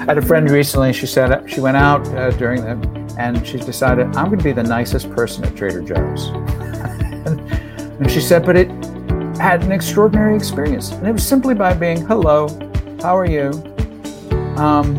I had a friend recently. She said she went out uh, during the, and she decided I'm going to be the nicest person at Trader Joe's. and, and she said, but it had an extraordinary experience, and it was simply by being hello, how are you, um,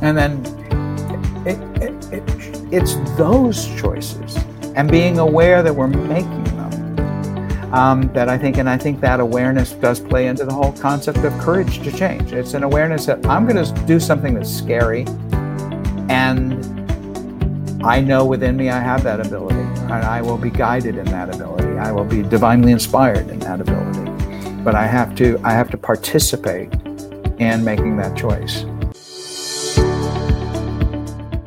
and then it, it, it, it's those choices and being aware that we're making um, that I think, and I think that awareness does play into the whole concept of courage to change. It's an awareness that I'm going to do something that's scary, and I know within me I have that ability, and I will be guided in that ability. I will be divinely inspired in that ability, but I have to I have to participate in making that choice.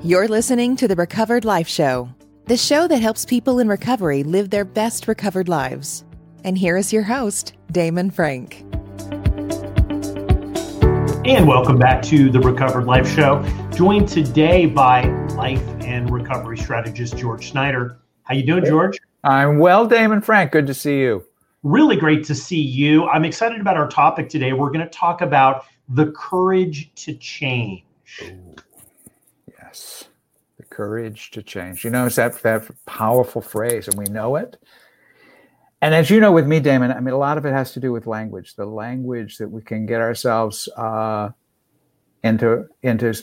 You're listening to the Recovered Life Show the show that helps people in recovery live their best recovered lives. And here is your host, Damon Frank. And welcome back to the Recovered Life Show, joined today by life and recovery strategist George Snyder. How you doing, George? I'm well, Damon Frank. Good to see you. Really great to see you. I'm excited about our topic today. We're going to talk about the courage to change. Ooh Yes, the courage to change. You know, it's that, that powerful phrase, and we know it. And as you know, with me, Damon, I mean, a lot of it has to do with language, the language that we can get ourselves uh, into into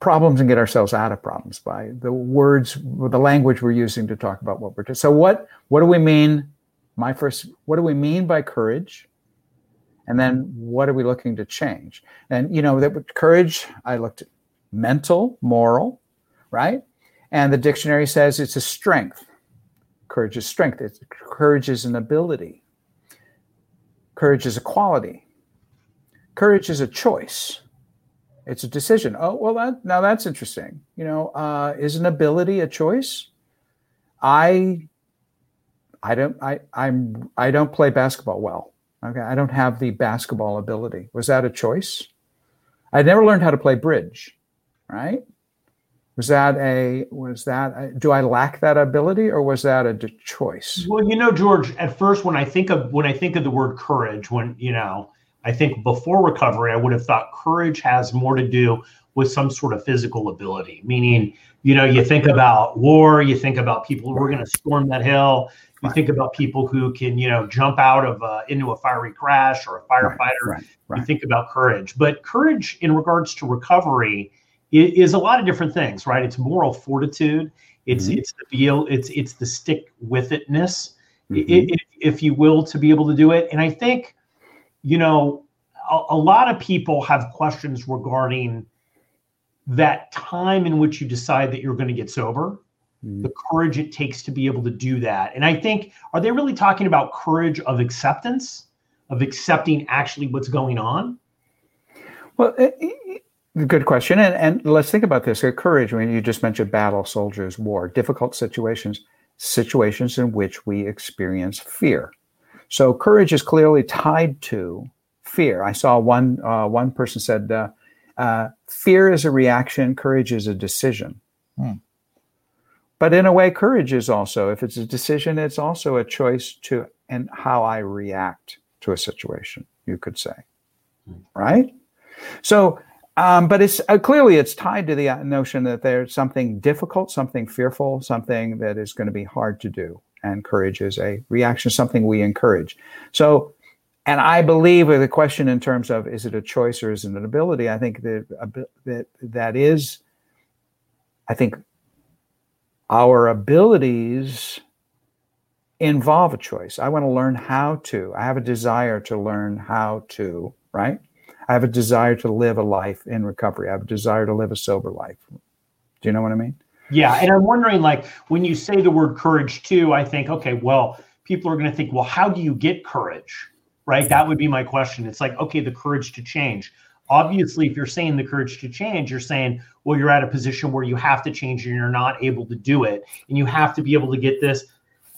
problems and get ourselves out of problems by the words, the language we're using to talk about what we're doing. So, what what do we mean? My first, what do we mean by courage? And then, what are we looking to change? And you know, that courage, I looked at mental, moral, right? And the dictionary says it's a strength. Courage is strength. It's, courage is an ability. Courage is a quality. Courage is a choice. It's a decision. Oh well, that, now that's interesting. You know, uh, is an ability a choice? I, I don't. I I'm. I don't play basketball well. Okay, I don't have the basketball ability. Was that a choice? I never learned how to play bridge. Right? Was that a was that a, do I lack that ability or was that a choice? Well, you know, George, at first when I think of when I think of the word courage, when you know, I think before recovery, I would have thought courage has more to do with some sort of physical ability. Meaning, you know, you think about war, you think about people who are going to storm that hill, you right. think about people who can, you know, jump out of uh, into a fiery crash or a firefighter. Right. Right. You think about courage, but courage in regards to recovery is a lot of different things, right? It's moral fortitude. It's mm-hmm. it's the feel. It's it's the stick with itness, mm-hmm. if you will, to be able to do it. And I think, you know, a, a lot of people have questions regarding that time in which you decide that you're going to get sober, mm-hmm. the courage it takes to be able to do that. And I think, are they really talking about courage of acceptance, of accepting actually what's going on? Well, it, Good question. And, and let's think about this. Courage, I mean, you just mentioned battle, soldiers, war, difficult situations, situations in which we experience fear. So courage is clearly tied to fear. I saw one, uh, one person said, uh, uh, fear is a reaction, courage is a decision. Hmm. But in a way, courage is also, if it's a decision, it's also a choice to and how I react to a situation, you could say. Hmm. Right? So um, but it's uh, clearly it's tied to the uh, notion that there's something difficult, something fearful, something that is going to be hard to do. And courage is a reaction, something we encourage. So, and I believe with the question in terms of is it a choice or is it an ability? I think that that that is, I think, our abilities involve a choice. I want to learn how to. I have a desire to learn how to. Right I have a desire to live a life in recovery. I have a desire to live a sober life. Do you know what I mean? Yeah. And I'm wondering, like, when you say the word courage too, I think, okay, well, people are going to think, well, how do you get courage? Right. That would be my question. It's like, okay, the courage to change. Obviously, if you're saying the courage to change, you're saying, well, you're at a position where you have to change and you're not able to do it. And you have to be able to get this,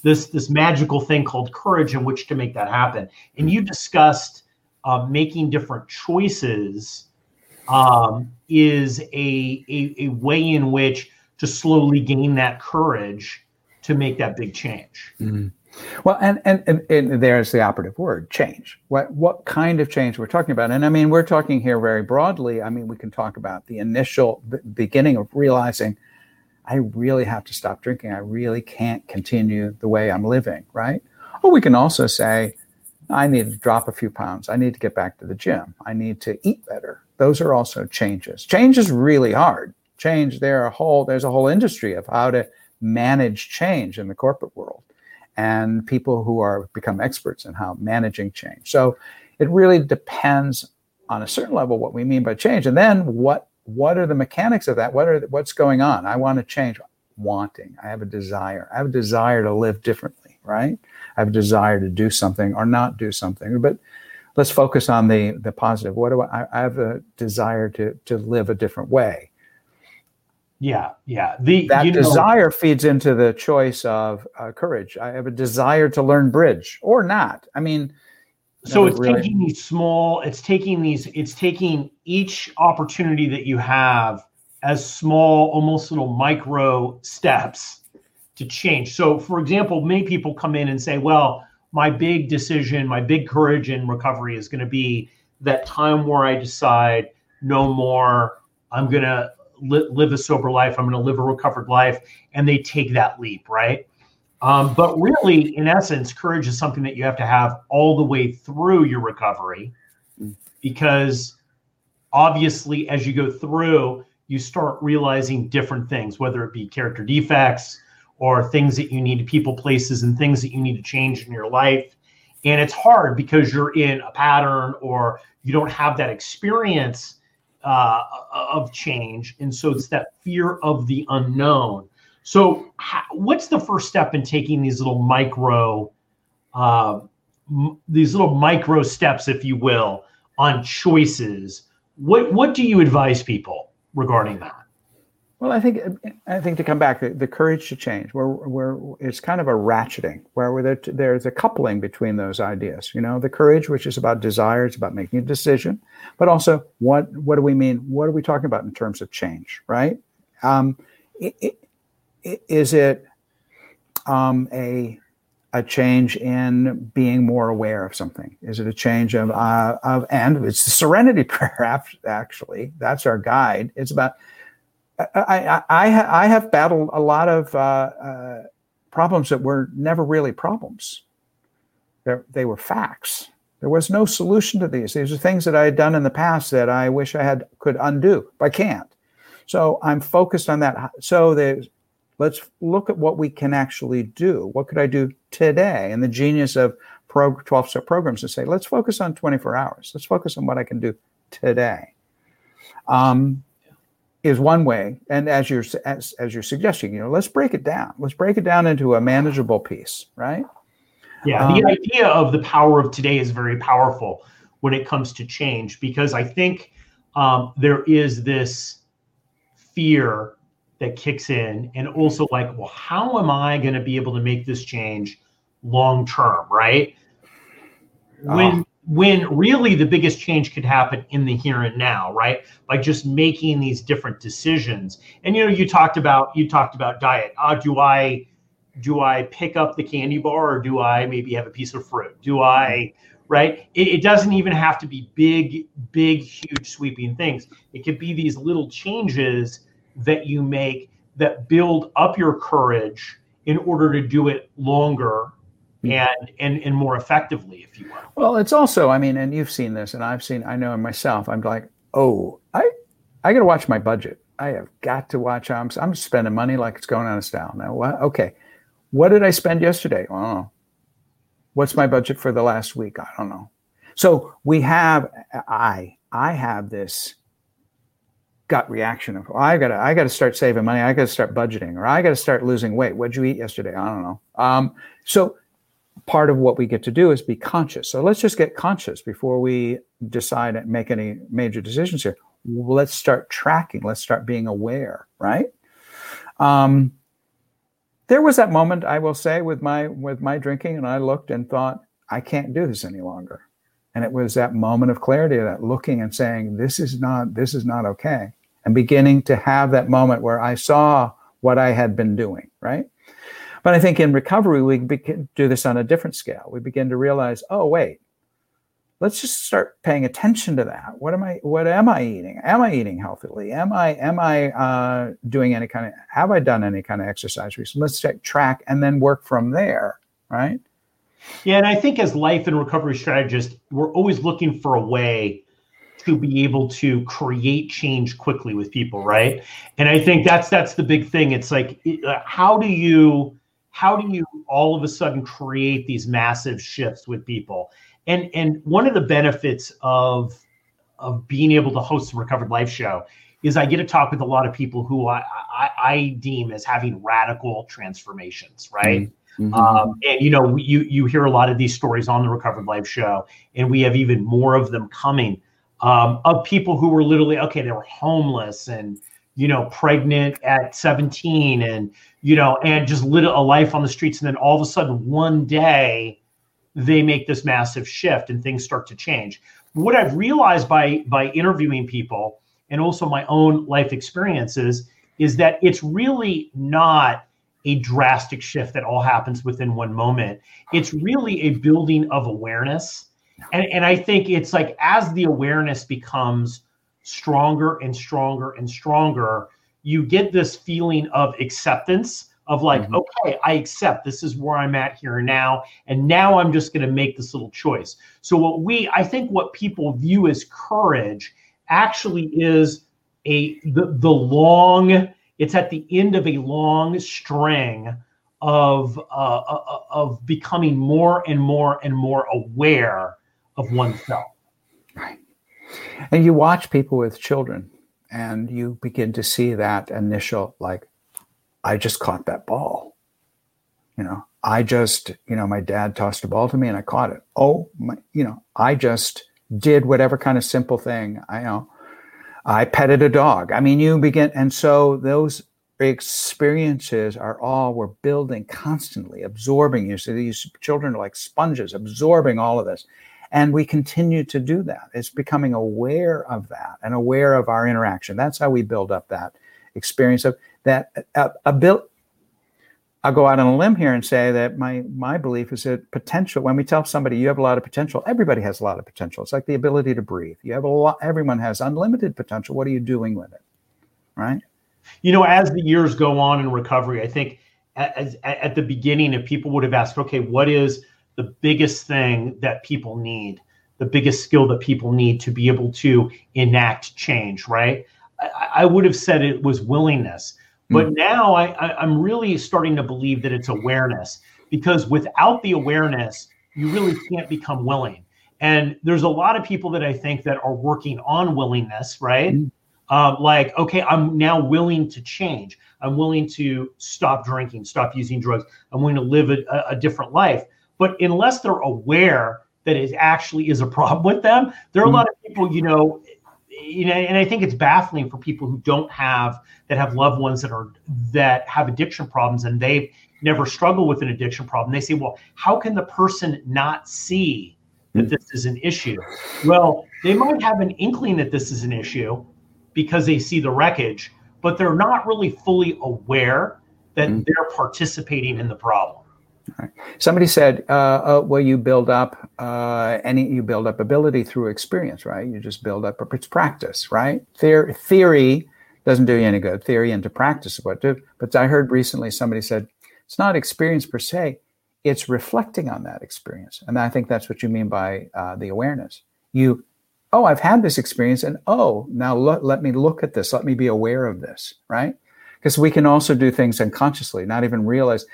this, this magical thing called courage in which to make that happen. And you discussed uh, making different choices um, is a, a, a way in which to slowly gain that courage to make that big change. Mm-hmm. Well, and, and, and, and, there's the operative word, change. What, what kind of change we're talking about? And I mean, we're talking here very broadly. I mean, we can talk about the initial beginning of realizing I really have to stop drinking. I really can't continue the way I'm living, right? Or we can also say, I need to drop a few pounds. I need to get back to the gym. I need to eat better. Those are also changes. Change is really hard. Change, there are whole, there's a whole industry of how to manage change in the corporate world and people who are become experts in how managing change. So it really depends on a certain level what we mean by change, and then what what are the mechanics of that? What are what's going on? I want to change. Wanting. I have a desire. I have a desire to live differently. Right. I have a desire to do something or not do something. But let's focus on the the positive. What do I? I have a desire to to live a different way. Yeah, yeah. The that desire know, feeds into the choice of uh, courage. I have a desire to learn bridge or not. I mean, so it's really... taking these small. It's taking these. It's taking each opportunity that you have as small, almost little micro steps to change. So, for example, many people come in and say, "Well, my big decision, my big courage in recovery is going to be that time where I decide no more. I'm going to li- live a sober life. I'm going to live a recovered life. And they take that leap, right? Um, but really, in essence, courage is something that you have to have all the way through your recovery because obviously, as you go through, you start realizing different things, whether it be character defects or things that you need, people, places, and things that you need to change in your life. And it's hard because you're in a pattern or you don't have that experience uh, of change, and so it's that fear of the unknown. So, what's the first step in taking these little micro, uh, m- these little micro steps, if you will, on choices? What what do you advise people regarding that? Well, I think I think to come back, the, the courage to change, where where it's kind of a ratcheting, where there, there's a coupling between those ideas. You know, the courage, which is about desire, it's about making a decision, but also what what do we mean? What are we talking about in terms of change, right? Um, it, it, is it um, a a change in being more aware of something? Is it a change of uh, of and it's the Serenity Prayer actually? That's our guide. It's about I, I, I have battled a lot of uh, uh, problems that were never really problems. They're, they were facts. There was no solution to these. These are things that I had done in the past that I wish I had could undo, but I can't. So I'm focused on that. So let's look at what we can actually do. What could I do today? And the genius of 12 step programs to say, let's focus on 24 hours. Let's focus on what I can do today. Um, is one way. And as you're as, as you're suggesting, you know, let's break it down. Let's break it down into a manageable piece, right? Yeah, the um, idea of the power of today is very powerful when it comes to change because I think um, there is this fear that kicks in, and also like, well, how am I going to be able to make this change long term, right? When when really the biggest change could happen in the here and now right? By just making these different decisions. And you know you talked about you talked about diet. Uh, do i do i pick up the candy bar or do i maybe have a piece of fruit? Do i right? It, it doesn't even have to be big big huge sweeping things. It could be these little changes that you make that build up your courage in order to do it longer and and and more effectively, if you will. Well, it's also, I mean, and you've seen this, and I've seen, I know myself. I'm like, oh, I I got to watch my budget. I have got to watch. I'm I'm spending money like it's going out of style now. What? Okay, what did I spend yesterday? Oh, what's my budget for the last week? I don't know. So we have I I have this gut reaction of oh, I gotta I gotta start saving money. I gotta start budgeting, or I gotta start losing weight. What'd you eat yesterday? I don't know. Um, so part of what we get to do is be conscious. So let's just get conscious before we decide and make any major decisions here. Let's start tracking. Let's start being aware, right? Um, there was that moment I will say with my with my drinking, and I looked and thought, I can't do this any longer. And it was that moment of clarity, that looking and saying, this is not this is not okay, and beginning to have that moment where I saw what I had been doing, right? But I think in recovery, we begin, do this on a different scale. We begin to realize, oh, wait, let's just start paying attention to that. What am I? What am I eating? Am I eating healthily? Am I? Am I uh, doing any kind of? Have I done any kind of exercise recently? Let's check track and then work from there. Right. Yeah, and I think as life and recovery strategists, we're always looking for a way to be able to create change quickly with people, right? And I think that's that's the big thing. It's like, uh, how do you how do you all of a sudden create these massive shifts with people? And and one of the benefits of of being able to host a recovered life show is I get to talk with a lot of people who I I, I deem as having radical transformations, right? Mm-hmm. Mm-hmm. Um, and you know, you you hear a lot of these stories on the Recovered Life Show, and we have even more of them coming um, of people who were literally okay, they were homeless and you know pregnant at 17 and you know and just lit a life on the streets, and then all of a sudden one day they make this massive shift and things start to change. What I've realized by by interviewing people and also my own life experiences is that it's really not a drastic shift that all happens within one moment. It's really a building of awareness. And, and I think it's like as the awareness becomes stronger and stronger and stronger, you get this feeling of acceptance of like, mm-hmm. okay, I accept this is where I'm at here and now. And now I'm just going to make this little choice. So, what we, I think, what people view as courage actually is a the, the long it's at the end of a long string of uh, uh, uh, of becoming more and more and more aware of oneself. And you watch people with children, and you begin to see that initial like, I just caught that ball. You know, I just, you know, my dad tossed a ball to me and I caught it. Oh, my, you know, I just did whatever kind of simple thing I you know I petted a dog. I mean, you begin, and so those experiences are all we're building constantly, absorbing you. So these children are like sponges, absorbing all of this. And we continue to do that. It's becoming aware of that and aware of our interaction. That's how we build up that experience of that uh, ability I'll go out on a limb here and say that my my belief is that potential. When we tell somebody you have a lot of potential, everybody has a lot of potential. It's like the ability to breathe. You have a lot. Everyone has unlimited potential. What are you doing with it? Right. You know, as the years go on in recovery, I think as, at the beginning, if people would have asked, okay, what is the biggest thing that people need, the biggest skill that people need to be able to enact change, right? I, I would have said it was willingness but mm. now I, I, I'm really starting to believe that it's awareness because without the awareness, you really can't become willing. And there's a lot of people that I think that are working on willingness, right? Mm. Um, like, okay, I'm now willing to change. I'm willing to stop drinking, stop using drugs. I'm willing to live a, a different life. But unless they're aware that it actually is a problem with them, there are a mm. lot of people, you know, you know, and I think it's baffling for people who don't have that have loved ones that are that have addiction problems and they've never struggled with an addiction problem. They say, well, how can the person not see that this is an issue? Well, they might have an inkling that this is an issue because they see the wreckage, but they're not really fully aware that mm-hmm. they're participating in the problem. Right. Somebody said, uh, uh, "Well, you build up uh, any you build up ability through experience, right? You just build up it's practice, right? Theory, doesn't do you any good. Theory into practice is what do. But I heard recently somebody said it's not experience per se; it's reflecting on that experience, and I think that's what you mean by uh, the awareness. You, oh, I've had this experience, and oh, now lo- let me look at this. Let me be aware of this, right? Because we can also do things unconsciously, not even realize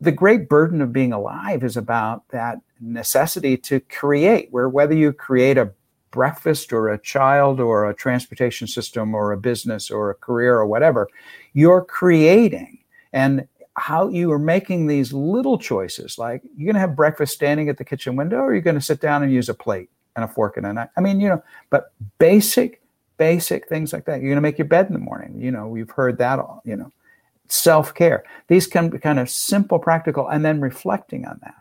the great burden of being alive is about that necessity to create, where whether you create a breakfast or a child or a transportation system or a business or a career or whatever, you're creating. And how you are making these little choices, like you're going to have breakfast standing at the kitchen window, or you're going to sit down and use a plate and a fork and a knife. I mean, you know, but basic, basic things like that. You're going to make your bed in the morning. You know, we've heard that all, you know self care. These can be kind of simple, practical, and then reflecting on that.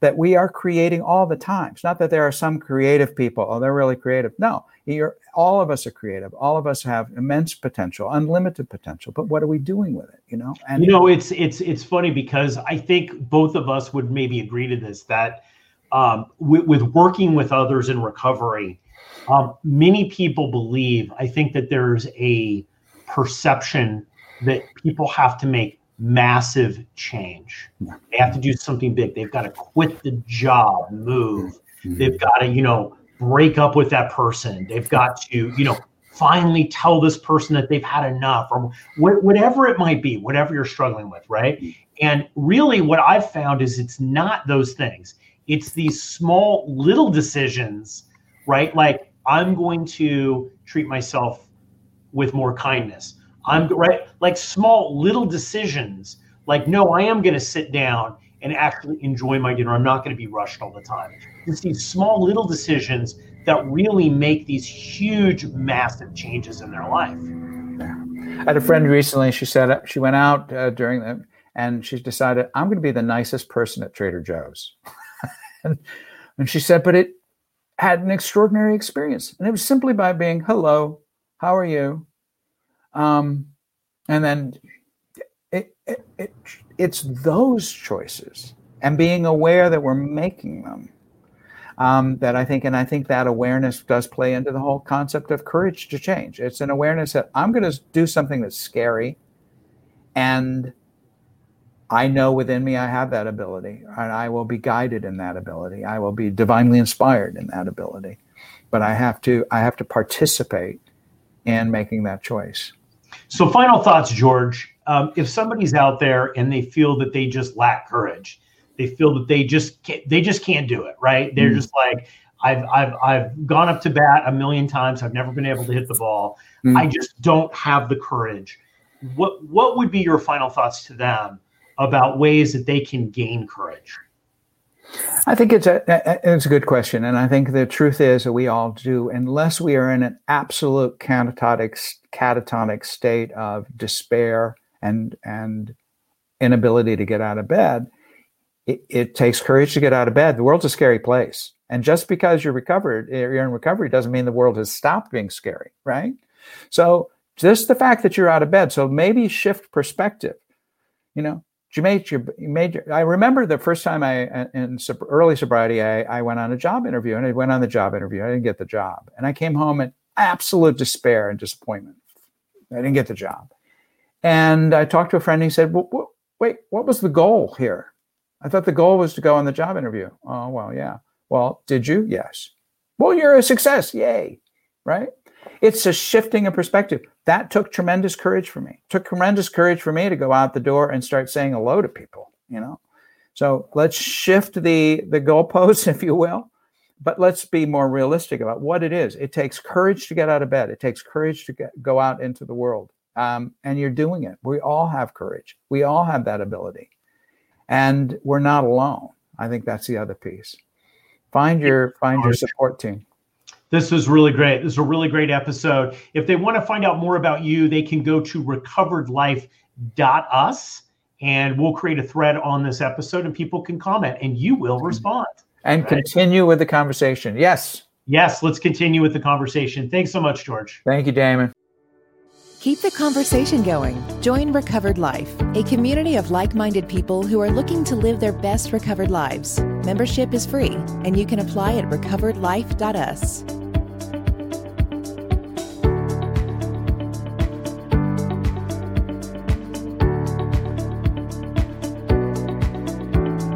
that we are creating all the time. It's not that there are some creative people, oh, they're really creative. No, you're, all of us are creative. All of us have immense potential, unlimited potential. But what are we doing with it? You know, and you know, it's it's it's funny because I think both of us would maybe agree to this that um, with, with working with others in recovery, um, many people believe. I think that there's a perception that people have to make massive change. They have to do something big. They've got to quit the job, move. Mm-hmm. They've got to, you know, break up with that person. They've got to, you know, finally tell this person that they've had enough or wh- whatever it might be, whatever you're struggling with, right? And really what I've found is it's not those things. It's these small little decisions, right? Like I'm going to treat myself with more kindness. I'm right, like small little decisions. Like, no, I am going to sit down and actually enjoy my dinner. I'm not going to be rushed all the time. It's these small little decisions that really make these huge, massive changes in their life. I had a friend recently. She said she went out uh, during the and she decided I'm going to be the nicest person at Trader Joe's. and, and she said, but it had an extraordinary experience, and it was simply by being hello, how are you, um, and then it, it, it, it's those choices and being aware that we're making them um, that I think, and I think that awareness does play into the whole concept of courage to change. It's an awareness that I'm going to do something that's scary, and I know within me I have that ability, and I will be guided in that ability. I will be divinely inspired in that ability, but I have to I have to participate in making that choice. So, final thoughts, George. Um, if somebody's out there and they feel that they just lack courage, they feel that they just can't, they just can't do it, right? They're mm. just like, I've I've I've gone up to bat a million times. I've never been able to hit the ball. Mm. I just don't have the courage. What what would be your final thoughts to them about ways that they can gain courage? I think it's a it's a good question, and I think the truth is that we all do, unless we are in an absolute catatonic catatonic state of despair and and inability to get out of bed. It, it takes courage to get out of bed. The world's a scary place, and just because you're recovered, you're in recovery, doesn't mean the world has stopped being scary, right? So just the fact that you're out of bed, so maybe shift perspective. You know, you made your you made your, I remember the first time I in early sobriety I, I went on a job interview and I went on the job interview. I didn't get the job. And I came home in absolute despair and disappointment. I didn't get the job. And I talked to a friend and he said well, wait what was the goal here? I thought the goal was to go on the job interview. Oh well yeah. Well did you? Yes. Well you're a success. Yay. Right? It's a shifting of perspective. That took tremendous courage for me. It took tremendous courage for me to go out the door and start saying hello to people, you know. So let's shift the the goalposts, if you will, but let's be more realistic about what it is. It takes courage to get out of bed. It takes courage to get, go out into the world, um, and you're doing it. We all have courage. We all have that ability, and we're not alone. I think that's the other piece. Find your find your support team. This was really great. This is a really great episode. If they want to find out more about you, they can go to recoveredlife.us and we'll create a thread on this episode and people can comment and you will respond. And right? continue with the conversation. Yes. Yes, let's continue with the conversation. Thanks so much, George. Thank you, Damon. Keep the conversation going. Join Recovered Life, a community of like minded people who are looking to live their best recovered lives. Membership is free, and you can apply at recoveredlife.us.